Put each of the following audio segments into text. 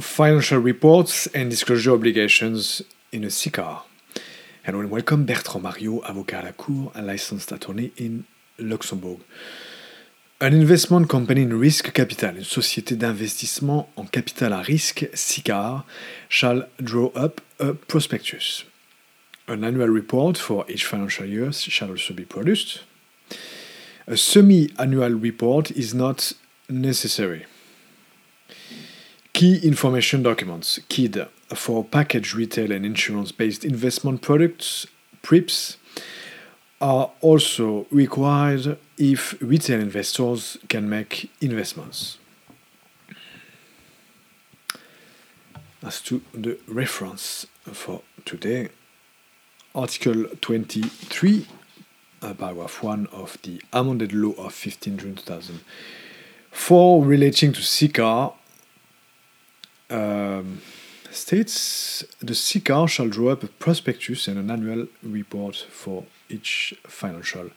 financial reports and disclosure obligations in a SICAR. Hello and welcome, Bertrand Mario, avocat à la cour, a licensed attorney in Luxembourg. An investment company in risk capital, une société d'investissement en capital à risque, SICAR, shall draw up a prospectus. An annual report for each financial year shall also be produced. A semi-annual report is not necessary. Key information documents, KID, for package retail and insurance-based investment products, PRIIPs, are also required if retail investors can make investments. As to the reference for today, Article 23, uh, paragraph 1 of the amended law of 15 June 2004 relating to SICAR um, states the SICAR shall draw up a prospectus and an annual report for each financial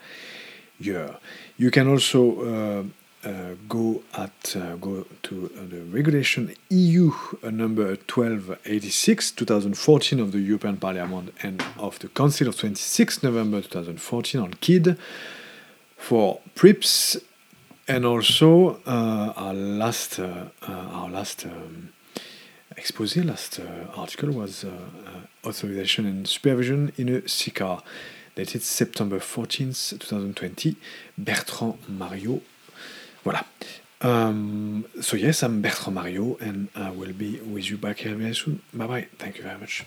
year. You can also uh, uh, go at uh, go to uh, the regulation EU uh, number 1286 2014 of the European Parliament and of the Council of 26 November 2014 on KID for PRIIPs and also uh, our last our last um, exposé last article was authorization and supervision in a SICAR dated September 14th 2020 Bertrand Mario Voilà. Um, so yes, I'm Bertrand Mario, and I will be with you back here very soon. Bye bye. Thank you very much.